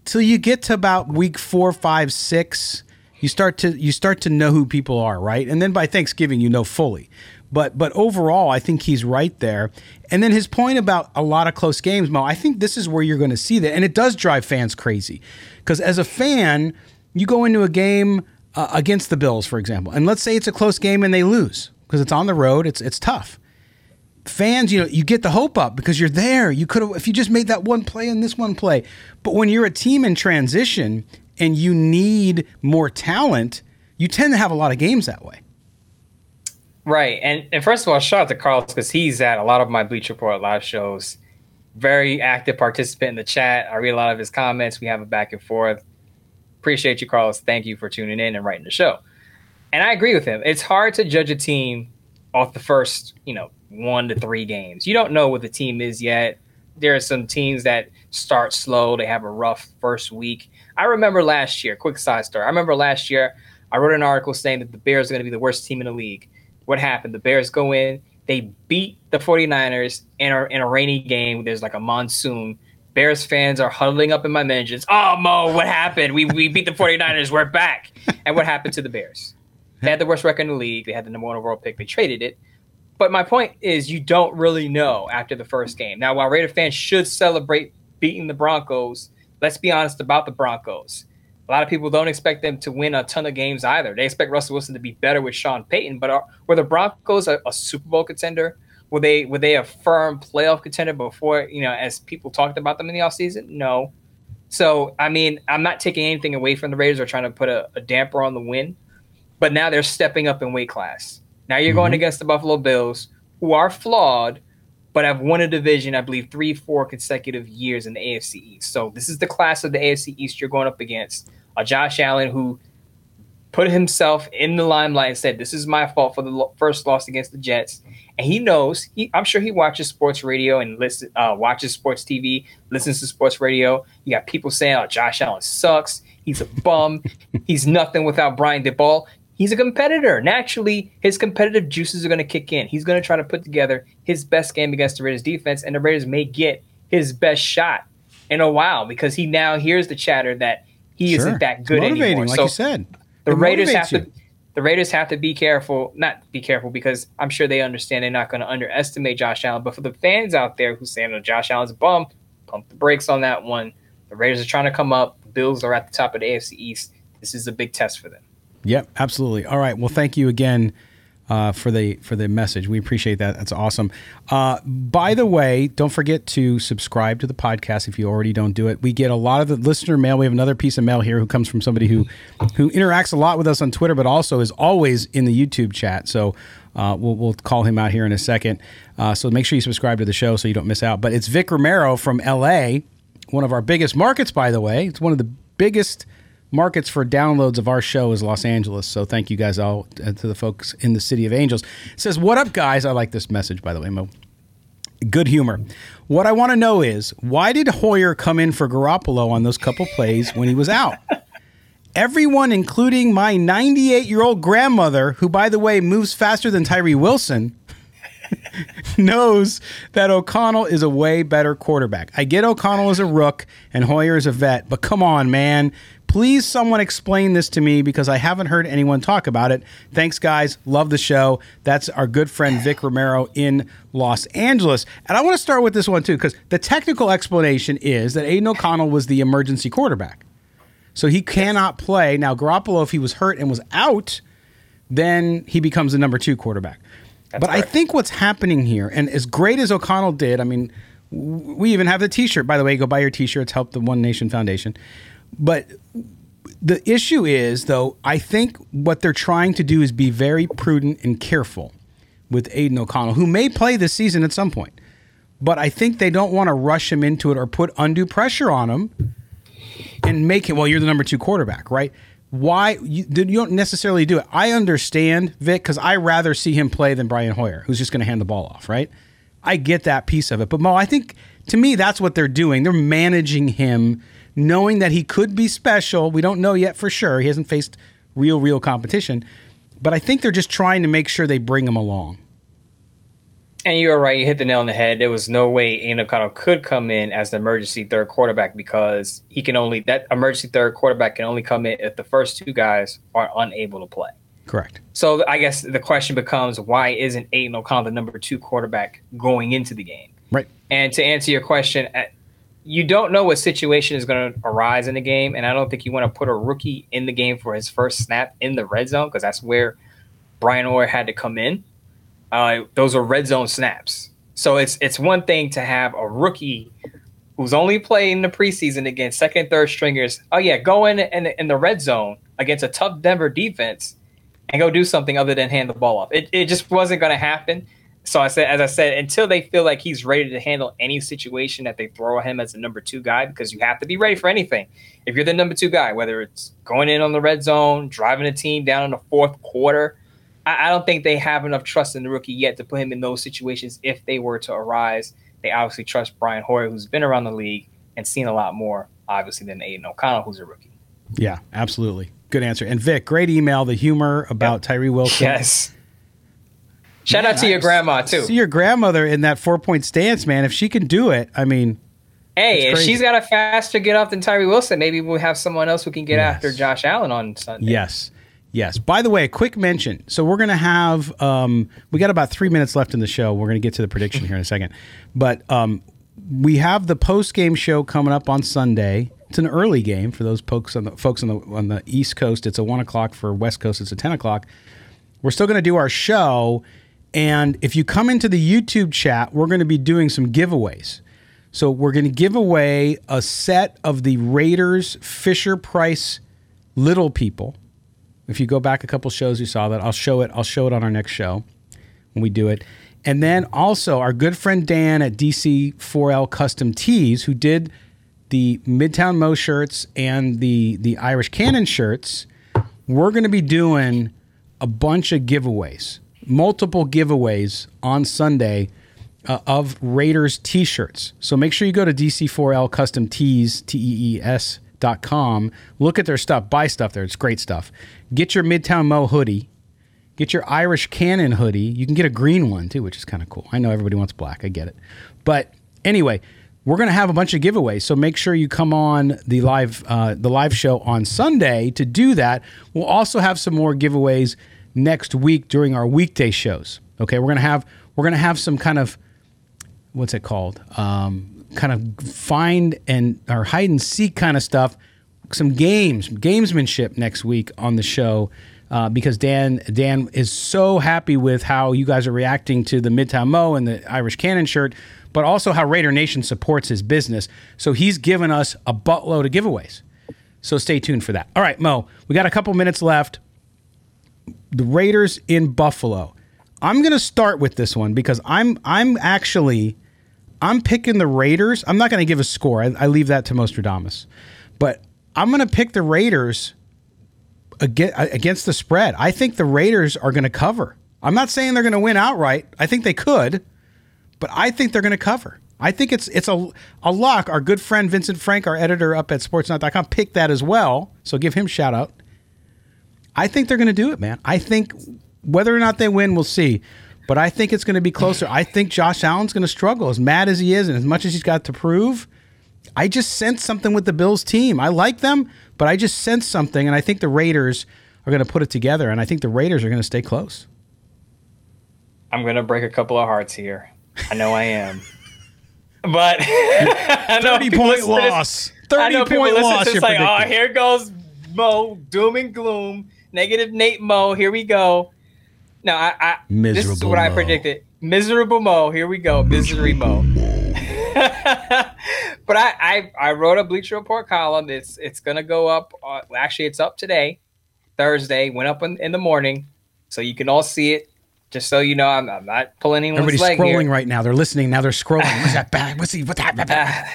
till you get to about week four, five, six. You start to you start to know who people are, right? And then by Thanksgiving, you know fully. But but overall, I think he's right there. And then his point about a lot of close games, Mo. I think this is where you're going to see that, and it does drive fans crazy because as a fan, you go into a game uh, against the Bills, for example, and let's say it's a close game and they lose because it's on the road. It's it's tough fans, you know, you get the hope up because you're there. You could have, if you just made that one play and this one play. But when you're a team in transition and you need more talent, you tend to have a lot of games that way. Right. And and first of all, shout out to Carlos because he's at a lot of my Bleacher Report live shows. Very active participant in the chat. I read a lot of his comments. We have a back and forth. Appreciate you, Carlos. Thank you for tuning in and writing the show. And I agree with him. It's hard to judge a team off the first, you know, one to three games. You don't know what the team is yet. There are some teams that start slow. They have a rough first week. I remember last year, quick side story. I remember last year, I wrote an article saying that the Bears are going to be the worst team in the league. What happened? The Bears go in, they beat the 49ers in a, in a rainy game. There's like a monsoon. Bears fans are huddling up in my mentions. Oh, Mo, what happened? We, we beat the 49ers. We're back. And what happened to the Bears? They had the worst record in the league. They had the number one overall pick. They traded it. But my point is, you don't really know after the first game. Now, while Raider fans should celebrate beating the Broncos, let's be honest about the Broncos. A lot of people don't expect them to win a ton of games either. They expect Russell Wilson to be better with Sean Payton. But are, were the Broncos a, a Super Bowl contender? Were they were they a firm playoff contender before you know as people talked about them in the offseason? No. So I mean, I'm not taking anything away from the Raiders or trying to put a, a damper on the win, but now they're stepping up in weight class. Now you're going mm-hmm. against the Buffalo Bills, who are flawed, but have won a division, I believe, three, four consecutive years in the AFC East. So this is the class of the AFC East you're going up against. A Josh Allen who put himself in the limelight and said, "This is my fault for the lo- first loss against the Jets." And he knows. He, I'm sure he watches sports radio and listen, uh, watches sports TV, listens to sports radio. You got people saying, "Oh, Josh Allen sucks. He's a bum. He's nothing without Brian Daboll." He's a competitor. Naturally, his competitive juices are going to kick in. He's going to try to put together his best game against the Raiders defense, and the Raiders may get his best shot in a while because he now hears the chatter that he Sure. isn't that good motivating, anymore. like so you said. the It Raiders have to the Raiders have to be careful, not be careful because I'm sure they understand they're not going to underestimate Josh Allen. But for the fans out there who say, "No, Josh Allen's a bum," pump the brakes on that one. The Raiders are trying to come up. The Bills are at the top of the AFC East. This is a big test for them. Yep, absolutely. All right. Well, thank you again uh, for the for the message. We appreciate that. That's awesome. Uh, by the way, don't forget to subscribe to the podcast if you already don't do it. We get a lot of the listener mail. We have another piece of mail here who comes from somebody who who interacts a lot with us on Twitter, but also is always in the YouTube chat. So. Uh, we'll, we'll call him out here in a second. Uh, so make sure you subscribe to the show so you don't miss out. But it's Vic Romero from LA, one of our biggest markets, by the way. It's one of the biggest markets for downloads of our show is Los Angeles. So thank you guys all uh, to the folks in the city of Angels. It says, "What up, guys?" I like this message, by the way, Mo. Good humor. What I want to know is why did Hoyer come in for Garoppolo on those couple plays when he was out? Everyone, including my 98 year old grandmother, who, by the way, moves faster than Tyree Wilson, (laughs) knows that O'Connell is a way better quarterback. I get O'Connell as a rook and Hoyer is a vet, but come on, man. Please, someone explain this to me because I haven't heard anyone talk about it. Thanks, guys. Love the show. That's our good friend Vic Romero in Los Angeles. And I want to start with this one, too, because the technical explanation is that Aidan O'Connell was the emergency quarterback. So he cannot play. Now, Garoppolo, if he was hurt and was out, then he becomes the number two quarterback. That's but correct. I think what's happening here, and as great as O'Connell did, I mean, we even have the T-shirt. By the way, go buy your T-shirts. Help the One Nation Foundation. But the issue is, though, I think what they're trying to do is be very prudent and careful with Aidan O'Connell, who may play this season at some point. But I think they don't want to rush him into it or put undue pressure on him and make him, well, you're the number two quarterback, right? Why you, you don't necessarily do it? I understand, Vic, because I rather see him play than Brian Hoyer, who's just going to hand the ball off, right? I get that piece of it. But Mo, I think to me, that's what they're doing. They're managing him knowing that he could be special. We don't know yet for sure. He hasn't faced real, real competition. But I think they're just trying to make sure they bring him along. And you are right. You hit the nail on the head. There was no way Aidan O'Connell could come in as the emergency third quarterback because he can only that emergency third quarterback can only come in if the first two guys are unable to play. Correct. So I guess the question becomes why isn't Aidan O'Connell the number two quarterback going into the game? Right. And to answer your question, uh, you don't know what situation is going to arise in the game, and I don't think you want to put a rookie in the game for his first snap in the red zone because that's where Brian Hoyer had to come in. Uh, those are red zone snaps, so it's it's one thing to have a rookie who's only playing the preseason against second, third stringers. Oh yeah, go in in, in the red zone against a tough Denver defense and go do something other than hand the ball off. It it just wasn't going to happen. So I said, as I said, until they feel like he's ready to handle any situation that they throw at him as a number two guy, because you have to be ready for anything. If you're the number two guy, whether it's going in on the red zone, driving a team down in the fourth quarter, I, I don't think they have enough trust in the rookie yet to put him in those situations if they were to arise. They obviously trust Brian Hoyer, who's been around the league and seen a lot more, obviously, than Aidan O'Connell, who's a rookie. Yeah, absolutely. Good answer. And Vic, great email. The humor about yep. Tyree Wilson. Yes Shout out to your grandma too. See your grandmother in that four point stance, man. If she can do it, I mean, hey, if she's got a faster get off than Tyree Wilson, maybe we'll have someone else who can get yes. after Josh Allen on Sunday. Yes. Yes. By the way, a quick mention. So we're going to have um, we got about three minutes left in the show. We're going to get to the prediction here in a second, but um, we have the post game show coming up on Sunday. It's an early game for those folks on the folks on the on the East Coast. It's a one o'clock for West Coast. It's a ten o'clock. We're still going to do our show, and if you come into the YouTube chat, we're going to be doing some giveaways. So we're going to give away a set of the Raiders Fisher Price Little People. If you go back a couple shows, you saw that. I'll show it. I'll show it on our next show when we do it. And then also our good friend Dan at DC4L Custom Tees, who did the Midtown Mo shirts and the the Irish Cannon shirts. We're going to be doing a bunch of giveaways multiple giveaways on Sunday uh, of Raiders t-shirts. So make sure you go to DC4L Custom Tees, T-E-E-S dot com. Look at their stuff. Buy stuff there. It's great stuff. Get your Midtown Mo hoodie. Get your Irish Cannon hoodie. You can get a green one too, which is kind of cool. I know everybody wants black. I get it. But anyway, we're going to have a bunch of giveaways. So make sure you come on the live uh, the live show on Sunday to do that. We'll also have some more giveaways next week during our weekday shows. Okay, we're gonna have we're gonna have some kind of what's it called? Um, kind of find and or hide and seek kind of stuff. Some games, gamesmanship next week on the show. uh, because Dan Dan is so happy with how you guys are reacting to the Midtown Mo and the Irish Cannon shirt, but also how Raider Nation supports his business. So he's given us a buttload of giveaways. So stay tuned for that. All right, Mo, we got a couple minutes left. The Raiders in Buffalo. I'm going to start with this one because I'm I'm actually I'm picking the Raiders. I'm not going to give a score. I, I leave that to Moestradamus. But I'm going to pick the Raiders against the spread. I think the Raiders are going to cover. I'm not saying they're going to win outright. I think they could, but I think they're going to cover. I think it's it's a a lock. Our good friend Vincent Frank, our editor up at sportsnaut.com, picked that as well. So give him shout out. I think they're going to do it, man. I think whether or not they win, we'll see. But I think it's going to be closer. I think Josh Allen's going to struggle as mad as he is and as much as he's got to prove. I just sense something with the Bills team. I like them, but I just sense something, and I think the Raiders are going to put it together, and I think the Raiders are going to stay close. I'm going to break a couple of hearts here. I know I am. (laughs) But (laughs) 30 point loss. 30 point loss. It's like, oh, here goes Mo, doom and gloom, negative Nate Mo. Here we go. No, I, I this is what Mo. I predicted. Miserable Mo. Here we go. Misery Mo. (laughs) but I, I, I wrote a Bleacher Report column. It's it's gonna go up. Uh, actually, it's up today, Thursday. Went up in, in the morning, so you can all see it. Just so you know, I'm, I'm not pulling anyone's Everybody's leg scrolling here. right now. They're listening now. They're scrolling. What's that bad? What's he? What's that? Bad?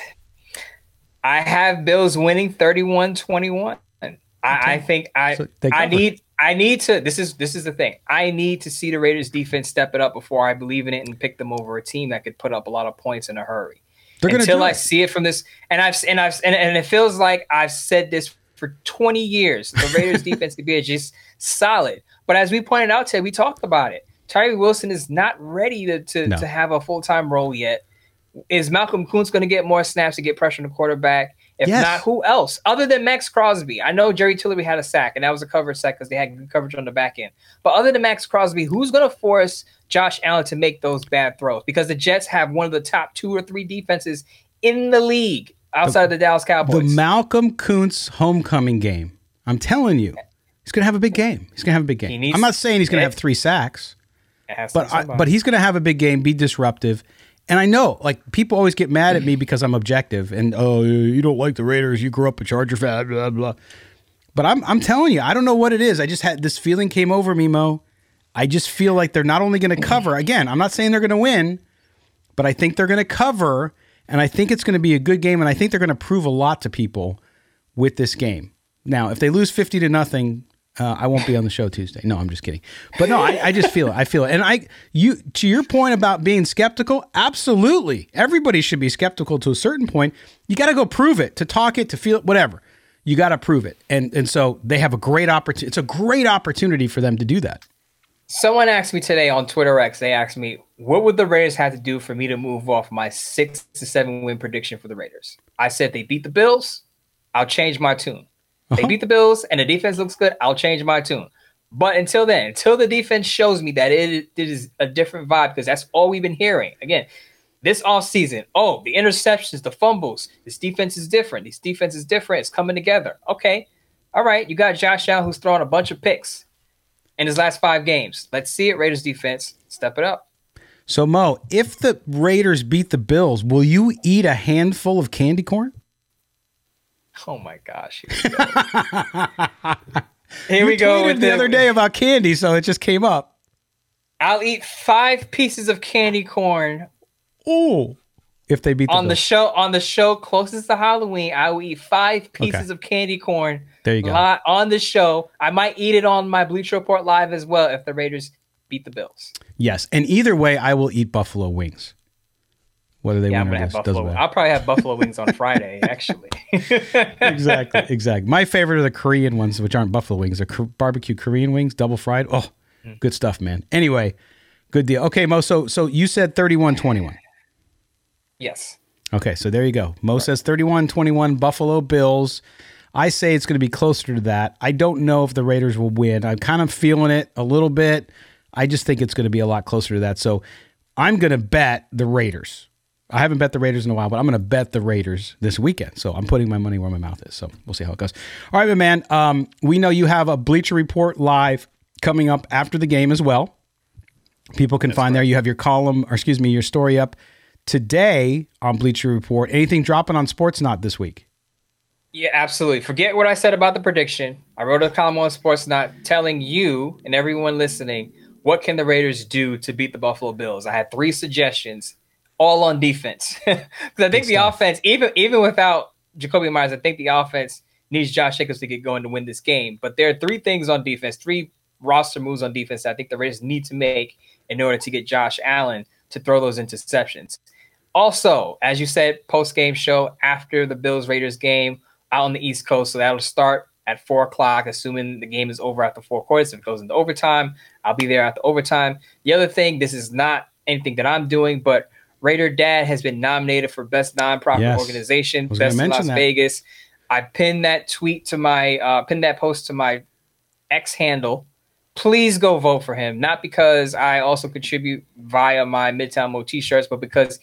I have Bills winning 31-21. I, I think I so I need I need to. This is this is the thing. I need to see the Raiders defense step it up before I believe in it and pick them over a team that could put up a lot of points in a hurry. They're Until I it. see it from this, and I've and I've and, and it feels like I've said this for 20 years. The Raiders (laughs) defense could be just solid. But as we pointed out today, we talked about it. Tyree Wilson is not ready to to, no. to have a full time role yet. Is Malcolm Koonce going to get more snaps to get pressure on the quarterback? If yes. not, who else other than Maxx Crosby? I know Jerry Tillery had a sack, and that was a coverage sack because they had good coverage on the back end. But other than Maxx Crosby, who's going to force Josh Allen to make those bad throws? Because the Jets have one of the top two or three defenses in the league outside the, of the Dallas Cowboys. The Malcolm Koonce homecoming game. I'm telling you, he's going to have a big game. He's going to have a big game. I'm not saying he's going to have three sacks, but I, but he's going to have a big game, be disruptive. And I know, like, people always get mad at me because I'm objective and, oh, you don't like the Raiders. You grew up a Charger fan, blah, blah. But I'm, I'm telling you, I don't know what it is. I just had this feeling came over me, Mo. I just feel like they're not only going to cover, again, I'm not saying they're going to win, but I think they're going to cover. And I think it's going to be a good game. And I think they're going to prove a lot to people with this game. Now, if they lose 50 to nothing, uh, I won't be on the show Tuesday. No, I'm just kidding. But no, I, I, just feel it. I feel it. And I, you, to your point about being skeptical, absolutely. Everybody should be skeptical to a certain point. You got to go prove it, to talk it, to feel it, whatever. You got to prove it. And and so they have a great opportunity. It's a great opportunity for them to do that. Someone asked me today on Twitter X. They asked me, "What would the Raiders have to do for me to move off my six to seven win prediction for the Raiders?" I said they beat the Bills. I'll change my tune. They uh-huh. beat the Bills and the defense looks good. I'll change my tune. But until then, until the defense shows me that it, it is a different vibe, because that's all we've been hearing. Again, this off season, oh, the interceptions, the fumbles, this defense is different. This defense is different. It's coming together. Okay. All right. You got Josh Allen who's throwing a bunch of picks in his last five games. Let's see it. Raiders defense, step it up. So, Mo, if the Raiders beat the Bills, will you eat a handful of candy corn? Oh my gosh. Here we go. (laughs) with the, the other day about candy, so it just came up. I'll eat five pieces of candy corn. Ooh. if they beat the on Bills. the show on the show closest to Halloween, I will eat five pieces okay. of candy corn. There you go. Li- on the show, I might eat it on my Bleacher Report live as well if the Raiders beat the Bills. Yes, and either way, I will eat buffalo wings whether they yeah, win or lose. Buffalo. I'll probably have buffalo wings on Friday, (laughs) actually. (laughs) exactly, exactly. My favorite are the Korean ones, which aren't buffalo wings. They're barbecue Korean wings, double fried. Oh, mm. good stuff, man. Anyway, good deal. Okay, Mo. So, so you said 31-21. Yes. Okay, so there you go. Mo right. says 31-21 Buffalo Bills. I say it's going to be closer to that. I don't know if the Raiders will win. I'm kind of feeling it a little bit. I just think it's going to be a lot closer to that. So I'm going to bet the Raiders. I haven't bet the Raiders in a while, but I'm going to bet the Raiders this weekend. So I'm putting my money where my mouth is. So we'll see how it goes. All right, man. Um, we know you have a Bleacher Report live coming up after the game as well. People can That's find there. You have your column, or excuse me, your story up today on Bleacher Report. Anything dropping on Sportsnaut this week? Yeah, absolutely. Forget what I said about the prediction. I wrote a column on Sportsnaut telling you and everyone listening what can the Raiders do to beat the Buffalo Bills. I had three suggestions, all on defense. (laughs) Because I think the offense, even even without Jakobi Meyers, I think the offense needs Josh Jacobs to get going to win this game. But there are three things on defense, three roster moves on defense that I think the Raiders need to make in order to get Josh Allen to throw those interceptions. Also, as you said, post game show after the Bills Raiders game out on the East Coast. So that'll start at four o'clock, assuming the game is over after four quarters. If it goes into overtime, I'll be there at the overtime. The other thing, this is not anything that I'm doing, but Raider Dad has been nominated for Best Nonprofit yes. Organization, Best in Las that. Vegas. I pinned that tweet to my, uh, pinned that post to my X handle. Please go vote for him. Not because I also contribute via my Midtown Mo t-shirts, but because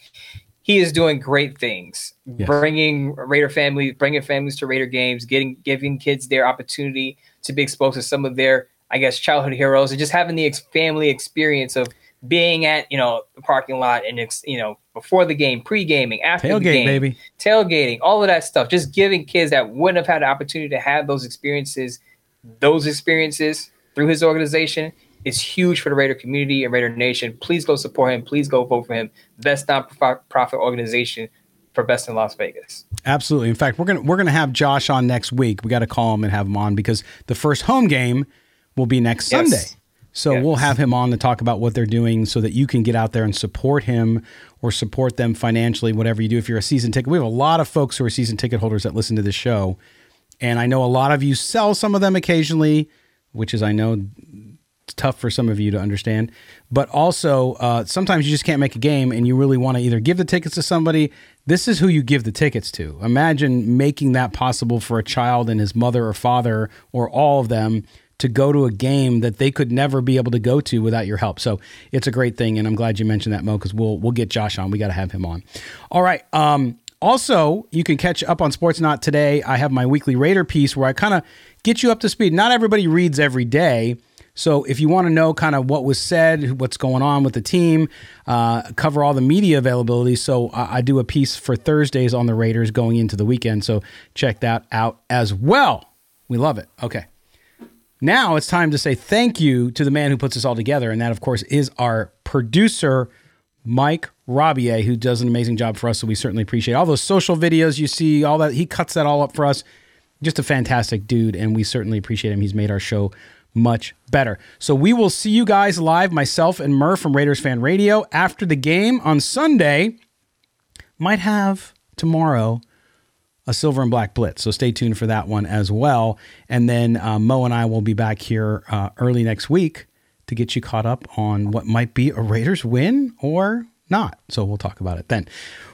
he is doing great things, yes. bringing Raider families, bringing families to Raider games, getting giving kids their opportunity to be exposed to some of their, I guess, childhood heroes, and just having the ex- family experience of being at you know the parking lot and ex- you know before the game, pre gaming, after Tailgate, the game, baby, tailgating, all of that stuff. Just giving kids that wouldn't have had the opportunity to have those experiences, those experiences through his organization is huge for the Raider community and Raider Nation. Please go support him. Please go vote for him. Best nonprofit organization for best in Las Vegas. Absolutely. In fact, we're gonna we're gonna have Josh on next week. We got to call him and have him on because the first home game will be next yes. Sunday. So yes. we'll have him on to talk about what they're doing so that you can get out there and support him or support them financially, whatever you do. If you're a season ticket, we have a lot of folks who are season ticket holders that listen to this show. And I know a lot of you sell some of them occasionally, which is, I know, tough for some of you to understand. But also, uh, sometimes you just can't make a game and you really want to either give the tickets to somebody. This is who you give the tickets to. Imagine making that possible for a child and his mother or father or all of them to go to a game that they could never be able to go to without your help. So it's a great thing, and I'm glad you mentioned that, Mo, because we'll we'll get Josh on. We got to have him on. All right. Um, also, you can catch up on Sportsnaut today. I have my weekly Raider piece where I kind of get you up to speed. Not everybody reads every day. So if you want to know kind of what was said, what's going on with the team, uh, cover all the media availability. So I, I do a piece for Thursdays on the Raiders going into the weekend. So check that out as well. We love it. Okay. Now it's time to say thank you to the man who puts this all together. And that, of course, is our producer, Mike Robier, who does an amazing job for us. So we certainly appreciate all those social videos you see, all that. He cuts that all up for us. Just a fantastic dude. And we certainly appreciate him. He's made our show much better. So we will see you guys live, myself and Murph from Raiders Fan Radio, after the game on Sunday. Might have tomorrow a silver and black blitz. So stay tuned for that one as well. And then uh, Mo and I will be back here uh, early next week to get you caught up on what might be a Raiders win or not. So we'll talk about it then.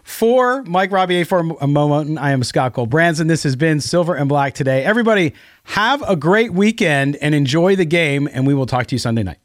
For Mike Robier, for a moment, I am Scott Gulbransen. This has been Silver and Black today. Everybody, have a great weekend and enjoy the game, and we will talk to you Sunday night.